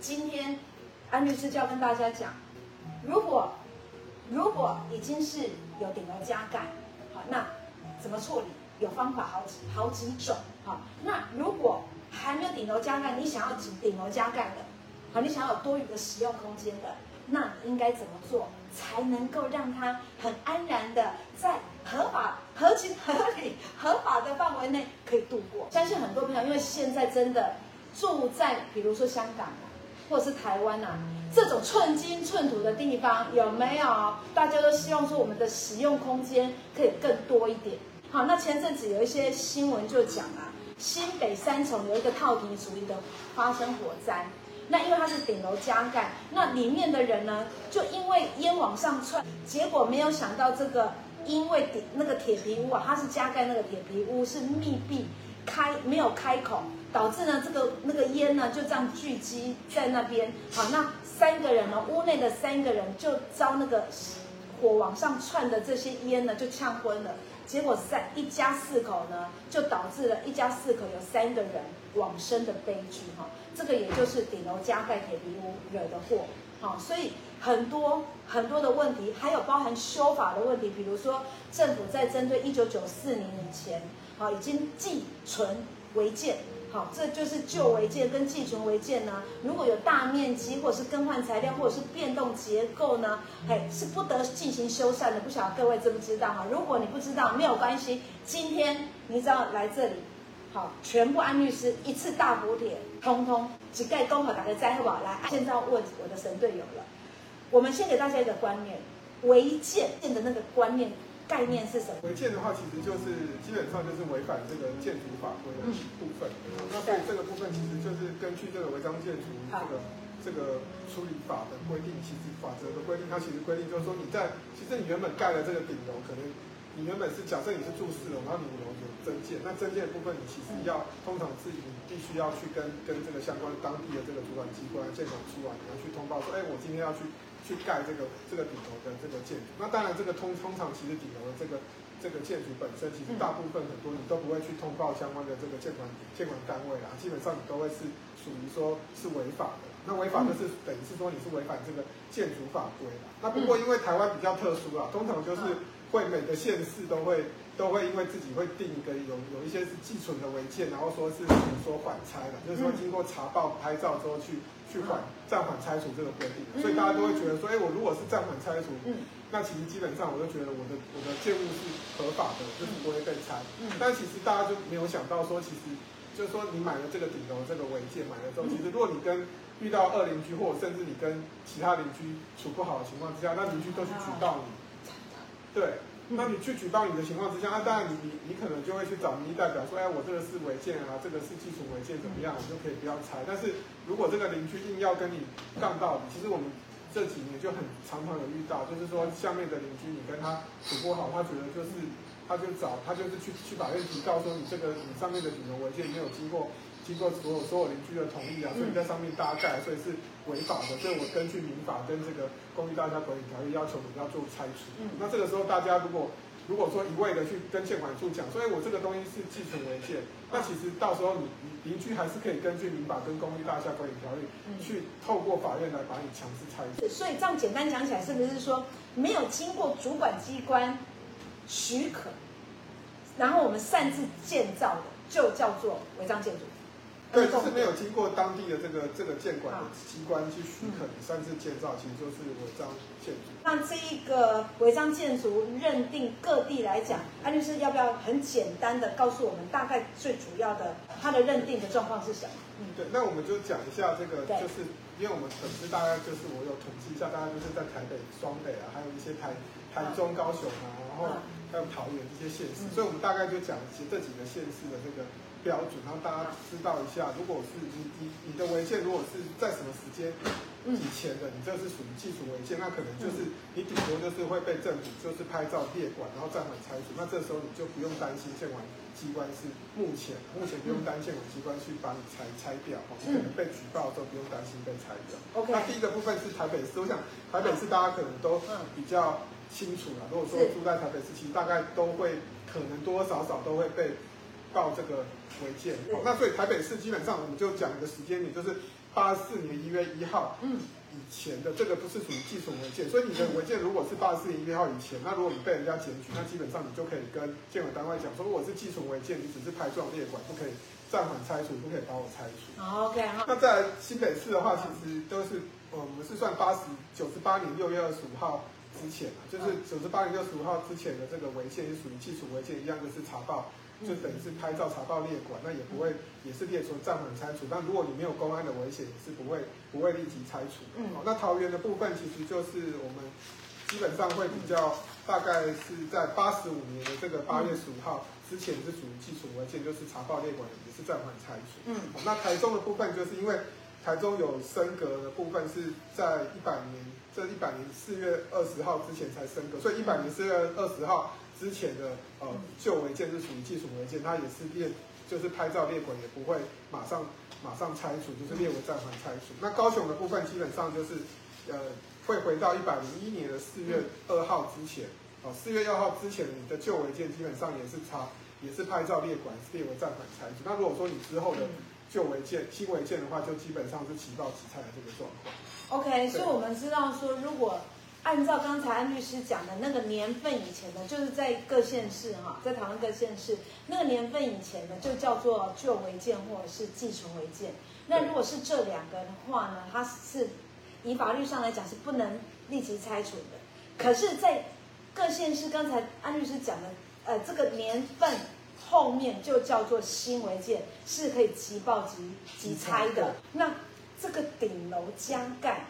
今天安律师就要跟大家讲，如果如果已经是有顶楼加盖，好，那怎么处理？有方法好几好几种，好，那如果还没有顶楼加盖，你想要顶顶楼加盖的，好，你想要有多余的使用空间的，那你应该怎么做才能够让它很安然的在合法、合情、合理、合法的范围内可以度过？相信很多朋友，因为现在真的住在比如说香港，或者是台湾啊，这种寸金寸土的地方，有没有？大家都希望说我们的使用空间可以更多一点。好，那前阵子有一些新闻就讲啊，新北三重有一个套厅主义的发生火灾，那因为它是顶楼加盖，那里面的人呢，就因为烟往上窜，结果没有想到这个，因为顶那个铁皮屋啊，它是加盖那个铁皮屋是密闭开没有开口，导致呢这个那个烟呢就这样聚集在那边。好，那三个人呢，屋内的三个人就遭那个火往上窜的这些烟呢就呛昏了。结果三一家四口呢，就导致了一家四口有三个人往生的悲剧哈。这个也就是顶楼加盖铁皮屋惹的祸。好，所以很多很多的问题，还有包含修法的问题，比如说政府在针对一九九四年以前，好已经寄存违建。好，这就是旧违建跟寄存违建呢。如果有大面积或者是更换材料或者是变动结构呢，嘿，是不得进行修缮的。不晓得各位知不知道哈？如果你不知道，没有关系。今天你只要来这里，好，全部安律师一次大补贴，通通只盖公和打个灾好来，现在问我的神队友了。我们先给大家一个观念，违建建的那个观念。概念是什么？违建的话，其实就是基本上就是违反这个建筑法规的部分。嗯、那所以这个部分其实就是根据这个违章建筑这个这个处理法的规定，其实法则的规定，它其实规定就是说你在其实你原本盖了这个顶楼，可能你原本是假设你是住四楼，然后你五楼有增建，那增建的部分你其实要通常是你必须要去跟跟这个相关当地的这个主管机关建管处啊，你要去通报说，哎，我今天要去。去盖这个这个顶楼的这个建筑，那当然这个通通常其实顶楼的这个这个建筑本身，其实大部分很多你都不会去通报相关的这个建管建管单位啦，基本上你都会是属于说是违法的。那违法就是等于是说你是违反这个建筑法规啦。那不过因为台湾比较特殊啦，通常就是会每个县市都会都会因为自己会定一个有有一些是寄存的违建，然后说是说缓拆的，就是说经过查报拍照之后去。去缓暂缓拆除这个规定，所以大家都会觉得说，哎，我如果是暂缓拆除，那其实基本上我就觉得我的我的建物是合法的，就是不会被拆。但其实大家就没有想到说，其实就是说你买了这个顶楼这个违建买了之后，其实如果你跟遇到恶邻居，或者甚至你跟其他邻居处不好的情况之下，那邻居都去举报你，对。那你去举报你的情况之下，那当然你你你可能就会去找民意代表说，哎，我这个是违建啊，这个是基础违建怎么样，我就可以不要拆。但是如果这个邻居硬要跟你杠到底，其实我们这几年就很常常有遇到，就是说下面的邻居你跟他处不好，他觉得就是他就找他就是去去法院提告说你这个你上面的顶楼违建没有经过。经过所有所有邻居的同意啊，所以在上面搭盖，所以是违法的。所以我根据民法跟这个公寓大厦管理条例要求你要做拆除。嗯，那这个时候大家如果如果说一味的去跟建管处讲，所以我这个东西是继承违建，那其实到时候你邻居还是可以根据民法跟公寓大厦管理条例去透过法院来把你强制拆除。所以这样简单讲起来，是不是说没有经过主管机关许可，然后我们擅自建造的，就叫做违章建筑？对，就是没有经过当地的这个这个建管的机关去许可你擅自建造，其实就是违章建筑。那这一个违章建筑认定各地来讲，安律师要不要很简单的告诉我们，大概最主要的它的认定的状况是什么？嗯，对，那我们就讲一下这个，就是因为我们粉丝大概就是我有统计一下，大概就是在台北、双北啊，还有一些台台中、高雄啊，然后还有桃园这些县市，所以我们大概就讲其实这几个县市的这个。标准，让大家知道一下。如果是你你你的违建，如果是在什么时间以前的，你这是属于技术违建，那可能就是你顶多就是会被政府就是拍照列管，然后暂缓拆除。那这时候你就不用担心建管机关是目前目前不用担心建管机关去把你拆拆掉，你可能被举报之后不用担心被拆掉。OK。那第一个部分是台北市，我想台北市大家可能都比较清楚了。如果说住在台北市，其实大概都会可能多多少少都会被。报这个违建，那所以台北市基本上我们就讲一个时间点，就是八四年一月一号以前的，这个不是属于技术违建，所以你的违建如果是八四年一月一号以前，那如果你被人家检举，那基本上你就可以跟建管单位讲说，如果是技术违建，你只是拍状列管，不可以暂缓拆除，不可以把我拆除。OK，那在新北市的话，其实都是，呃，我们是算八十九十八年六月二十五号之前，就是九十八年六十五号之前的这个违建是属于技术违建，一样就是查报。就等于是拍照查到列管，那也不会，也是列出暂缓拆除。但如果你没有公安的危险，也是不会不会立即拆除。嗯，那桃园的部分其实就是我们基本上会比较，大概是在八十五年的这个八月十五号之前是属于基础文件，就是查报列管也是暂缓拆除。嗯，那台中的部分就是因为台中有升格的部分是在一百年，这一百年四月二十号之前才升格，所以一百年四月二十号。之前的呃旧违建是属于技术违建，它也是列就是拍照列管，也不会马上马上拆除，就是列为暂缓拆除。那高雄的部分基本上就是呃会回到一百零一年的四月二号之前，哦四月二号之前你的旧违建基本上也是查也是拍照列管，列为暂缓拆除。那如果说你之后的旧违建新违建的话，就基本上是起爆起拆的这个状况。OK，所以我们知道说如果。按照刚才安律师讲的那个年份以前的，就是在各县市哈，在台湾各县市那个年份以前的，就叫做旧违建或者是寄存违建。那如果是这两个的话呢，它是以法律上来讲是不能立即拆除的。可是，在各县市刚才安律师讲的，呃，这个年份后面就叫做新违建，是可以即报即即拆的。那这个顶楼加盖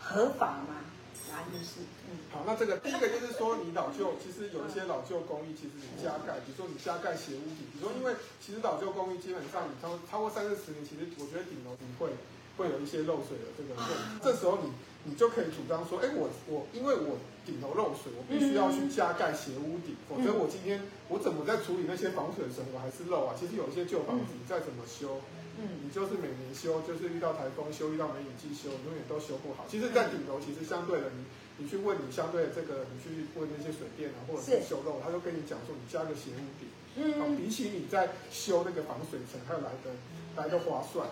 合法吗？答案是，嗯，好，那这个第一个就是说，你老旧，其实有一些老旧公寓，其实你加盖，比如说你加盖斜屋顶，比如说因为其实老旧公寓基本上你超超过三四十年，其实我觉得顶楼你会会有一些漏水的这个问题，这时候你你就可以主张说，哎，我我因为我顶楼漏水，我必须要去加盖斜屋顶，否则我今天我怎么在处理那些防水的时候，我还是漏啊。其实有一些旧房子，你再怎么修。嗯，你就是每年修，就是遇到台风修，遇到梅雨季修，永远都修不好。其实，在顶楼，其实相对的，你你去问你相对的这个，你去问那些水电啊，或者是修漏，他就跟你讲说，你加个斜屋顶，嗯，比起你在修那个防水层，还要来的来的划算。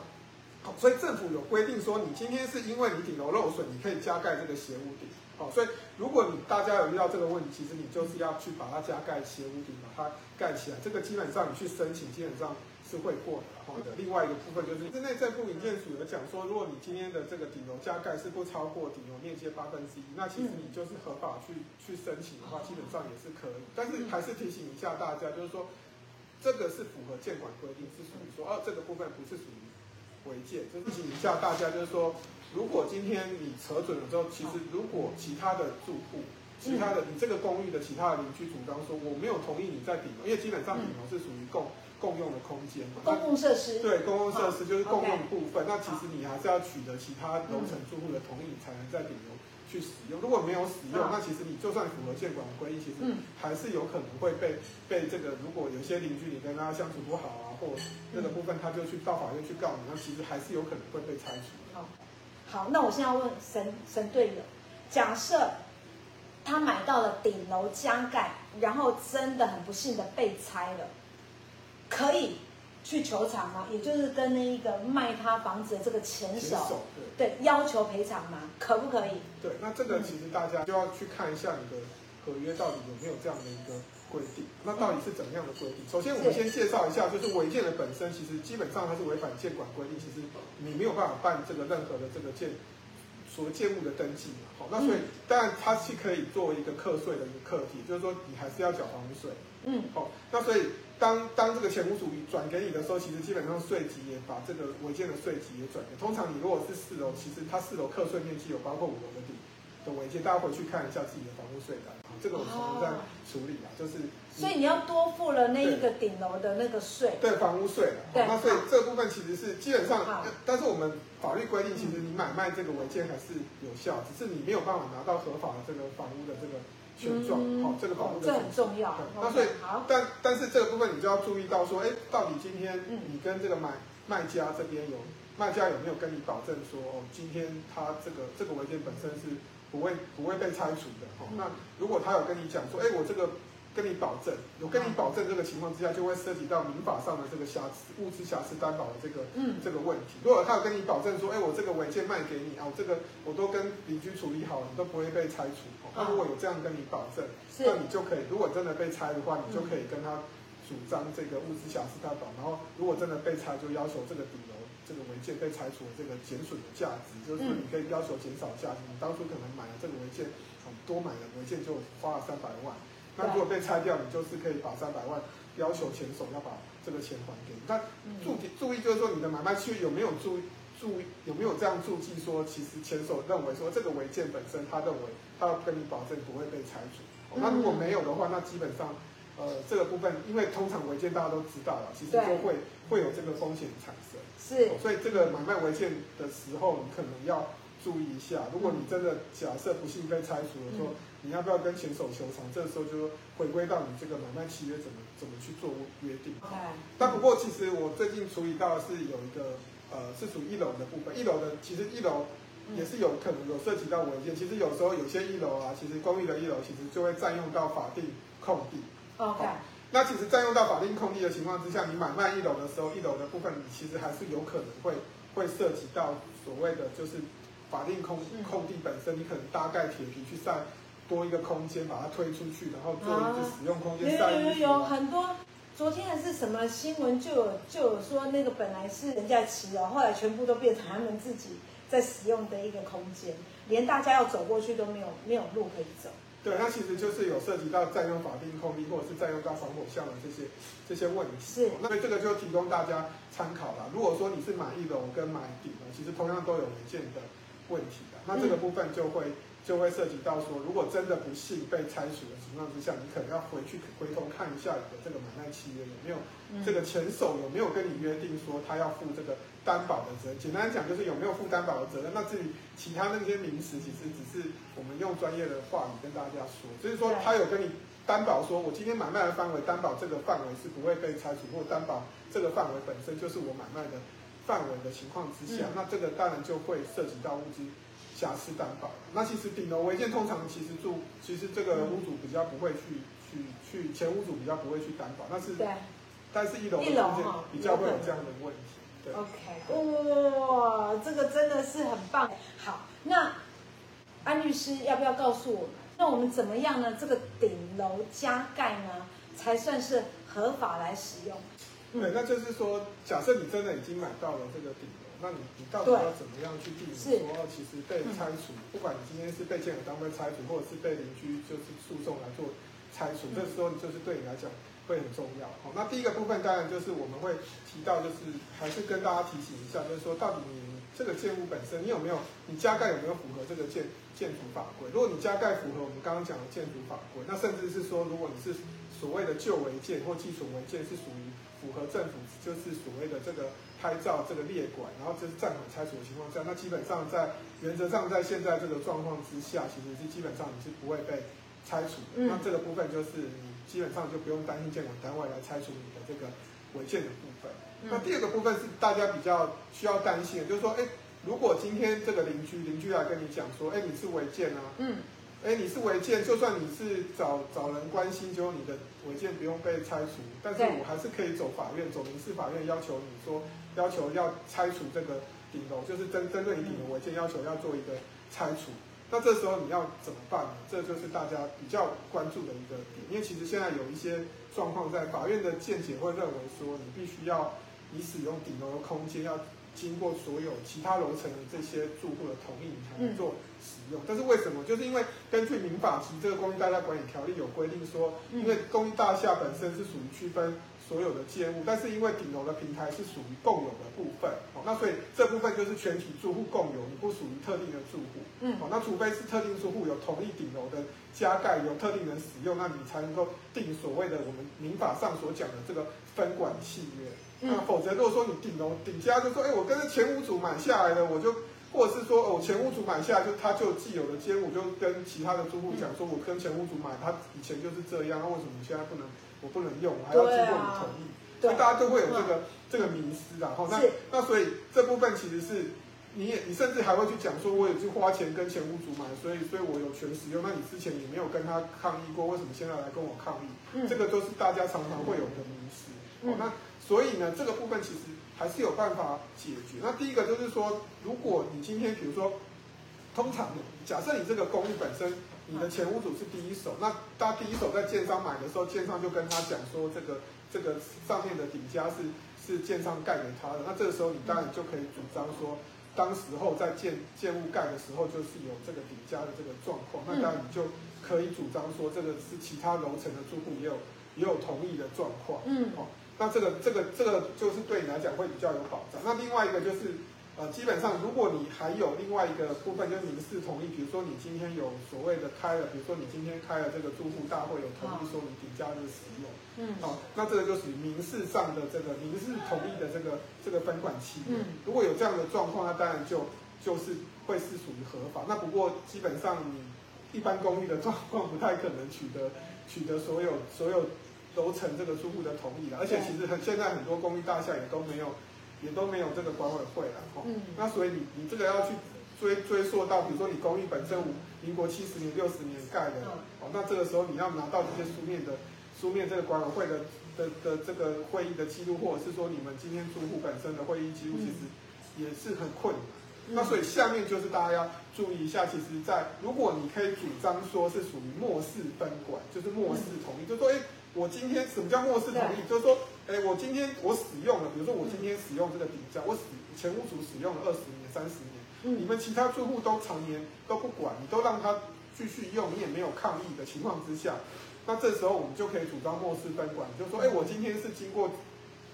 好，所以政府有规定说，你今天是因为你顶楼漏水，你可以加盖这个斜屋顶。好，所以如果你大家有遇到这个问题，其实你就是要去把它加盖斜屋顶，把它盖起来。这个基本上你去申请，基本上。是会过的，好的。另外一个部分就是，市内政部营建署有讲说，如果你今天的这个顶楼加盖是不超过顶楼面积八分之一，那其实你就是合法去去申请的话，基本上也是可以。但是还是提醒一下大家，就是说，这个是符合建管规定，是属于说，哦，这个部分不是属于违建。就提醒一下大家，就是说，如果今天你扯准了之后，其实如果其他的住户，其他的你这个公寓的其他的邻居主张说，我没有同意你在顶楼，因为基本上顶楼是属于共。共用的空间嘛，公共设施对，公共设施就是共用部分。那其实你还是要取得其他楼层住户的同意，才能在顶楼去使用。如果没有使用，那其实你就算符合建管的规定，其实还是有可能会被被这个。如果有些邻居你跟他相处不好啊，或那个部分，他就去到法院去告你，那其实还是有可能会被拆除。好，好，那我现在问神神队友，假设他买到了顶楼加盖，然后真的很不幸的被拆了。可以去求偿吗？也就是跟那一个卖他房子的这个前手，对要求赔偿吗？可不可以？对，那这个其实大家就要去看一下你的合约到底有没有这样的一个规定。那到底是怎么样的规定？首先，我们先介绍一下，就是违建的本身，其实基本上它是违反建管规定，其实你没有办法办这个任何的这个建所谓建物的登记嘛。好，那所以当然它是可以作为一个课税的一个课题，就是说你还是要缴房屋税。嗯，好，那所以。当当这个前屋主转给你的时候，其实基本上税级也把这个违建的税级也转给。通常你如果是四楼，其实它四楼课税面积有包括五楼的地的文件，大家回去看一下自己的房屋税单。这个我们在处理啊，就是。所以你要多付了那一个顶楼的那个税。对，房屋税。对。那所以这个部分其实是基本上，但是我们法律规定，其实你买卖这个文件还是有效，只是你没有办法拿到合法的这个房屋的这个。权状，好，这个保护的、哦、这很重要。那所以，但但是这个部分你就要注意到说，哎，到底今天你跟这个买卖家这边有卖家有没有跟你保证说，哦，今天他这个这个文件本身是不会不会被拆除的，哈、哦。那如果他有跟你讲说，哎，我这个跟你保证，有跟你保证这个情况之下，就会涉及到民法上的这个瑕疵物质瑕疵担保的这个嗯这个问题。如果他有跟你保证说，哎，我这个违建卖给你啊，我这个我都跟邻居处理好了，你都不会被拆除。那如果有这样跟你保证，那你就可以，如果真的被拆的话，你就可以跟他主张这个物质瑕疵担保。然后如果真的被拆，就要求这个顶楼这个违建被拆除的这个减损的价值，就是说你可以要求减少价值。你当初可能买了这个违建，多买了违建就花了三百万。那如果被拆掉，你就是可以把三百万要求前手要把这个钱还给你。但注注意就是说，你的买卖契约有没有注注有没有这样注记说，其实前手认为说这个违建本身，他认为他要跟你保证不会被拆除。那如果没有的话，那基本上呃这个部分，因为通常违建大家都知道了，其实就会会有这个风险产生。是，所以这个买卖违建的时候，你可能要注意一下。如果你真的假设不幸被拆除的时候，你要不要跟前手求偿？这个时候就回归到你这个买卖契约怎么怎么去做约定。但不过其实我最近处理到的是有一个呃，是属于一楼的部分。一楼的其实一楼也是有可能有涉及到违建。其实有时候有些一楼啊，其实公寓的一楼其实就会占用到法定空地。OK。那其实占用到法定空地的情况之下，你买卖一楼的时候，一楼的部分你其实还是有可能会会涉及到所谓的就是法定空空地本身，你可能搭盖铁皮去晒。多一个空间把它推出去，然后做一个使用空间。有有有有很多，昨天还是什么新闻就有就有说那个本来是人家骑的，后来全部都变成他们自己在使用的一个空间，连大家要走过去都没有没有路可以走。对，那其实就是有涉及到占用法定空地，或者是占用到防火巷的这些这些问题。是，那这个就提供大家参考了。如果说你是买一楼跟买顶楼，其实同样都有违建的问题的，那这个部分就会。嗯就会涉及到说，如果真的不幸被拆除的情况之下，你可能要回去回头看一下你的这个买卖契约有没有这个前手有没有跟你约定说他要负这个担保的责任。简单讲就是有没有负担保的责任。那至于其他那些名词，其实只是我们用专业的话语跟大家说，就是说他有跟你担保说，我今天买卖的范围担保这个范围是不会被拆除，或担保这个范围本身就是我买卖的范围的情况之下，那这个当然就会涉及到物质。瑕疵担保，那其实顶楼违建通常其实住，其实这个屋主比较不会去去去前屋主比较不会去担保，但是对，但是一楼的空间比较会有这样的问题。对，OK，哇，这个真的是很棒。好，那安律师要不要告诉我们，那我们怎么样呢？这个顶楼加盖呢，才算是合法来使用？对，那就是说，假设你真的已经买到了这个顶楼。那你你到底要怎么样去避免说，其实被拆除，不管你今天是被建筑单位拆除，或者是被邻居就是诉讼来做拆除，这时候就是对你来讲会很重要。好，那第一个部分当然就是我们会提到，就是还是跟大家提醒一下，就是说到底你这个建物本身，你有没有你加盖有没有符合这个建建筑法规？如果你加盖符合我们刚刚讲的建筑法规，那甚至是说，如果你是所谓的旧违建或基础违建，是属于符合政府就是所谓的这个。拍照这个列管，然后这是暂缓拆除的情况下，那基本上在原则上在现在这个状况之下，其实是基本上你是不会被拆除的。嗯、那这个部分就是你基本上就不用担心建管单位来拆除你的这个违建的部分。嗯、那第二个部分是大家比较需要担心的，就是说，哎，如果今天这个邻居邻居来跟你讲说，哎，你是违建啊，嗯，哎，你是违建，就算你是找找人关心，就你的违建不用被拆除，但是我还是可以走法院，走民事法院要求你说。要求要拆除这个顶楼，就是针针对你顶楼违建要求要做一个拆除。那这时候你要怎么办呢？这就是大家比较关注的一个点，因为其实现在有一些状况，在法院的见解会认为说，你必须要你使用顶楼的空间要经过所有其他楼层的这些住户的同意，你才能做使用。但是为什么？就是因为根据民法及这个公寓大厦管理条例有规定说，因为公寓大厦本身是属于区分。所有的建物，但是因为顶楼的平台是属于共有的部分，哦，那所以这部分就是全体住户共有，你不属于特定的住户，嗯，哦，那除非是特定住户有同意顶楼的加盖，有特定人使用，那你才能够定所谓的我们民法上所讲的这个分管契约，嗯，那否则如果说你顶楼顶家就说，哎，我跟着前屋主买下来的，我就，或者是说，哦，前屋主买下来就他就既有的间，我就跟其他的租户讲说，我跟前屋主买，他以前就是这样，那为什么你现在不能？我不能用，我还要经过你同意，所以大家都会有这个这个迷失，然后那那所以这部分其实是你也你甚至还会去讲说，我也是花钱跟前屋主买，所以所以我有权使用。那你之前也没有跟他抗议过，为什么现在来跟我抗议？嗯、这个都是大家常常会有的迷失。嗯、哦，那所以呢，这个部分其实还是有办法解决。那第一个就是说，如果你今天比如说，通常假设你这个公寓本身，你的前屋主是第一手，那他第一手在建商买的时候，建商就跟他讲说，这个这个上面的顶加是是建商盖给他的。那这个时候你当然就可以主张说。当时候在建建物盖的时候，就是有这个顶加的这个状况，那当然你就可以主张说，这个是其他楼层的住户也有也有同意的状况。嗯，好，那这个这个这个就是对你来讲会比较有保障。那另外一个就是。呃，基本上，如果你还有另外一个部分，就是民事同意，比如说你今天有所谓的开了，比如说你今天开了这个住户大会，有同意说你顶加的使用，嗯，好，那这个就属于民事上的这个民事同意的这个这个分管期。嗯，如果有这样的状况，那当然就就是会是属于合法。那不过基本上你一般公寓的状况不太可能取得取得所有所有楼层这个住户的同意了，而且其实很现在很多公寓大厦也都没有。也都没有这个管委会了哈，嗯、那所以你你这个要去追追溯到，比如说你公寓本身民国七十年、六十年盖的，哦，那这个时候你要拿到这些书面的书面这个管委会的的的这个会议的记录，或者是说你们今天住户本身的会议记录，其实也是很困难。嗯、那所以下面就是大家要注意一下，其实在如果你可以主张说是属于末世分管，就是末世同意，嗯、就说哎。我今天什么叫末世同意？就是说，哎，我今天我使用了，比如说我今天使用这个顶加，我使前屋主使用了二十年、三十年，你们其他住户都常年都不管，你都让他继续用，你也没有抗议的情况之下，那这时候我们就可以主张末世分管，就是说，哎，我今天是经过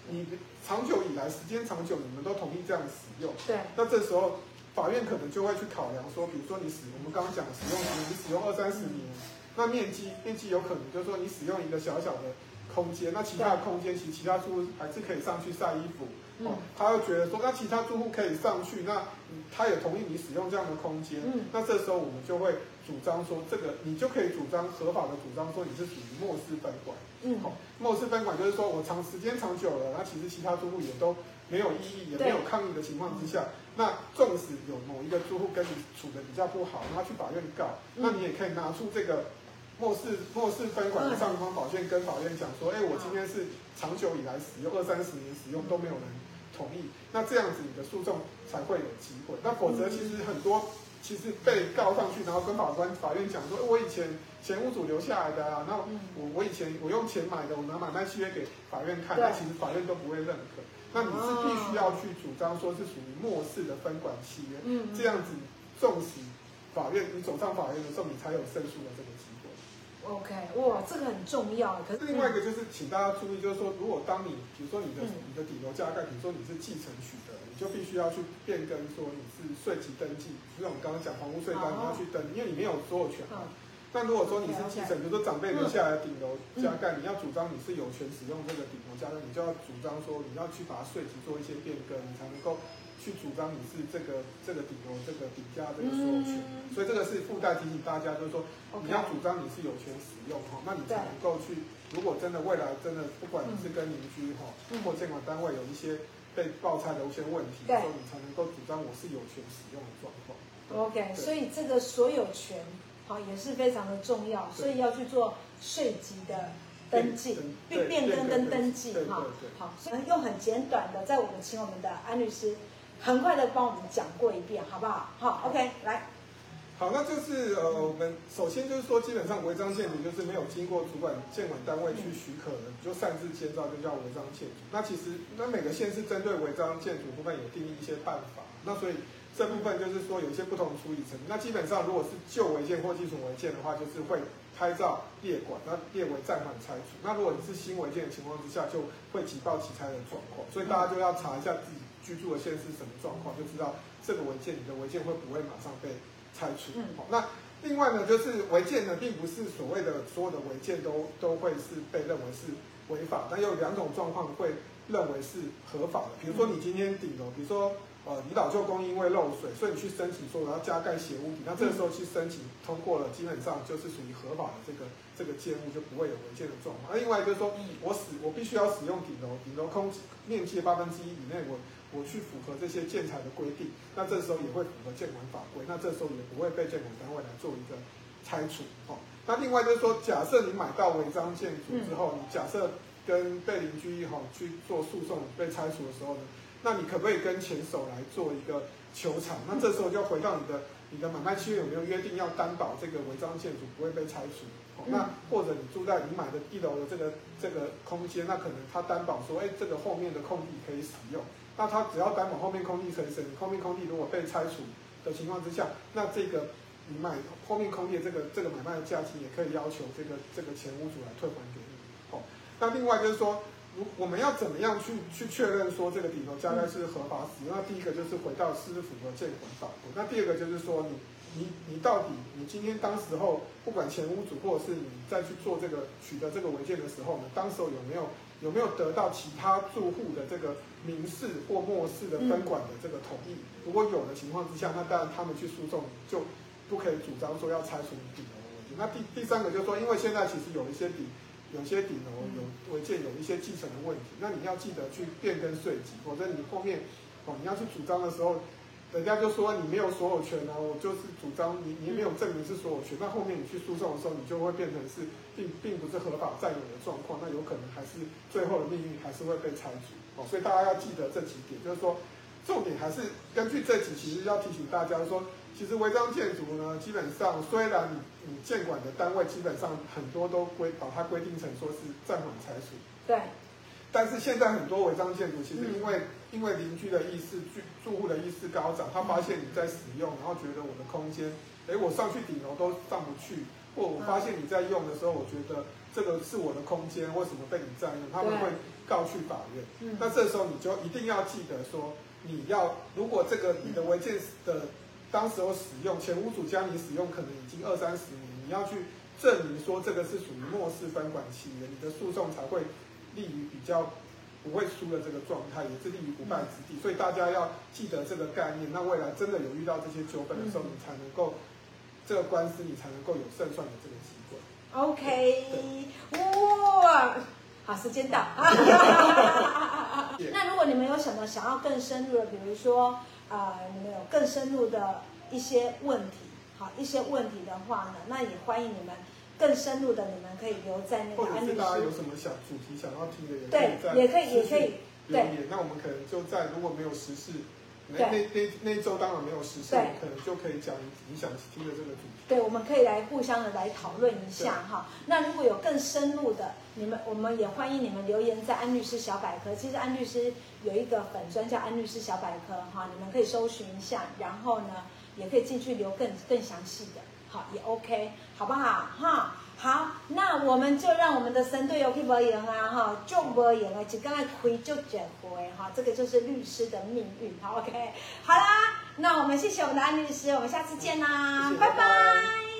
你长久以来时间长久，你们都同意这样使用，对，那这时候法院可能就会去考量说，比如说你使我们刚刚讲使用你使用二三十年。那面积面积有可能就是说你使用一个小小的空间，那其他的空间其实其他住户还是可以上去晒衣服，哦，他会觉得说，那其他住户可以上去，那他也同意你使用这样的空间，嗯，那这时候我们就会主张说，这个你就可以主张合法的主张说你是属于末世分管，嗯，好，末世分管就是说我长时间长久了，那其实其他住户也都没有异议，也没有抗议的情况之下，那纵使有某一个住户跟你处的比较不好，他去法院告，那你也可以拿出这个。末世末世分管的上方宝剑跟法院讲说，哎，我今天是长久以来使用二三十年使用都没有人同意，那这样子你的诉讼才会有机会。那否则其实很多其实被告上去，然后跟法官法院讲说，哎，我以前前屋主留下来的啊，那我我以前我用钱买的，我拿买卖契约给法院看，那其实法院都不会认可。那你是必须要去主张说是属于末世的分管契约，这样子纵使法院你走上法院的时候，你才有胜诉的这个。OK，哇，这个很重要。可是另外一个就是，请大家注意，就是说，如果当你，比如说你的、嗯、你的顶楼加盖，比如说你是继承取得，你就必须要去变更，说你是税籍登记，就像我们刚刚讲房屋税单，你要去登，因为你没有所有权嘛。那如果说你是继承，比如说长辈留下来的顶楼加盖，你要主张你是有权使用这个顶楼加盖，你就要主张说你要去把它税籍做一些变更，你才能够。去主张你是这个这个顶楼这个顶加这个所有权，嗯、所以这个是附带提醒大家，就是说你要主张你是有权使用哈，那你才能够去。如果真的未来真的不管你是跟邻居哈，嗯、或监管单位有一些被爆拆的一些问题，对。你才能够主张我是有权使用的状况。OK，所以这个所有权好也是非常的重要，所以要去做税籍的登记、变变更跟登记哈。好，所以用很简短的，在我们请我们的安律师。很快的帮我们讲过一遍，好不好？好，OK，来。好，那就是呃，我们首先就是说，基本上违章建筑就是没有经过主管建管单位去许可的，就擅自建造就叫违章建筑。那其实那每个县是针对违章建筑部分有定义一些办法，那所以这部分就是说有一些不同处理程序。那基本上如果是旧违建或基础违建的话，就是会拍照列管，那列为暂缓拆除。那如果你是新违建的情况之下，就会举报起拆的状况。所以大家就要查一下自己。居住的县是什么状况，就知道这个违建，你的违建会不会马上被拆除？嗯，好，那另外呢，就是违建呢，并不是所谓的所有的违建都都会是被认为是违法，但有两种状况会认为是合法的。比如说你今天顶楼，比如说。呃，你老旧公寓因为漏水，所以你去申请说我要加盖斜屋顶，那这个时候去申请通过了，基本上就是属于合法的这个这个建物，就不会有违建的状况。那另外就是说，我使我必须要使用顶楼，顶楼空面积的八分之一以内，我我去符合这些建材的规定，那这时候也会符合建管法规，那这时候也不会被建管单位来做一个拆除。哦，那另外就是说，假设你买到违章建筑之后，你假设跟被邻居哈去做诉讼被拆除的时候呢，那你可不可以跟前手来做一个球场？那这时候就要回到你的你的买卖契约有没有约定要担保这个违章建筑不会被拆除？那或者你住在你买的一楼的这个这个空间，那可能他担保说，哎，这个后面的空地可以使用。那他只要担保后面空地可以使用，后面空地如果被拆除的情况之下，那这个你买后面空地的这个这个买卖的价钱也可以要求这个这个前屋主来退还给你。好，那另外就是说，如我们要怎么样去去确认说这个顶楼加盖是合法使用？那第一个就是回到师傅和建管法规。那第二个就是说你。你你到底你今天当时候不管前屋主或者是你再去做这个取得这个违建的时候呢，当时候有没有有没有得到其他住户的这个民事或漠视的分管的这个同意？如果有的情况之下，那当然他们去诉讼就不可以主张说要拆除你顶楼的问题。那第第三个就是说，因为现在其实有一些顶有些顶楼有违建有一些继承的问题，那你要记得去变更税籍，否则你后面哦你要去主张的时候。人家就说你没有所有权啊，我就是主张你，你没有证明是所有权，那后面你去诉讼的时候，你就会变成是并并不是合法占有的状况，那有可能还是最后的命运还是会被拆除哦。所以大家要记得这几点，就是说重点还是根据这几，其实要提醒大家说，其实违章建筑呢，基本上虽然你你建管的单位基本上很多都规把它规定成说是暂缓拆除，对。但是现在很多违章建筑，其实因为、嗯、因为邻居的意识、住住户的意识高涨，他发现你在使用，然后觉得我的空间，哎，我上去顶楼都上不去，或我发现你在用的时候，我觉得这个是我的空间，为什么被你占用？他们会告去法院。嗯、那这时候你就一定要记得说，你要如果这个你的违建的当时候使用，前屋主家你使用可能已经二三十年，你要去证明说这个是属于末世分管契约，你的诉讼才会。利于比较不会输的这个状态，也是立于不败之地。所以大家要记得这个概念。那未来真的有遇到这些纠纷的时候，你才能够这个官司，你才能够有胜算的这个机会。OK，哇，好，时间到。那如果你们有什么想要更深入的，比如说啊、呃，你们有更深入的一些问题，好，一些问题的话呢，那也欢迎你们。更深入的，你们可以留在那个。或者是大家有什么想主题想要听的，也可以在也可以也可以留言。那我们可能就在如果没有时事，那那那周当然没有时事，可能就可以讲你想听的这个主题。对，我们可以来互相的来讨论一下哈。那如果有更深入的，你们我们也欢迎你们留言在安律师小百科。其实安律师有一个粉专叫安律师小百科哈，你们可以搜寻一下，然后呢也可以进去留更更详细的。好，也 OK，好不好？哈，好，那我们就让我们的神队友去无赢啊，哈，就无赢啊，就刚才亏就卷回，哈，这个就是律师的命运，好 OK，好啦，那我们谢谢我们的安律师，我们下次见啦，谢谢拜拜。拜拜。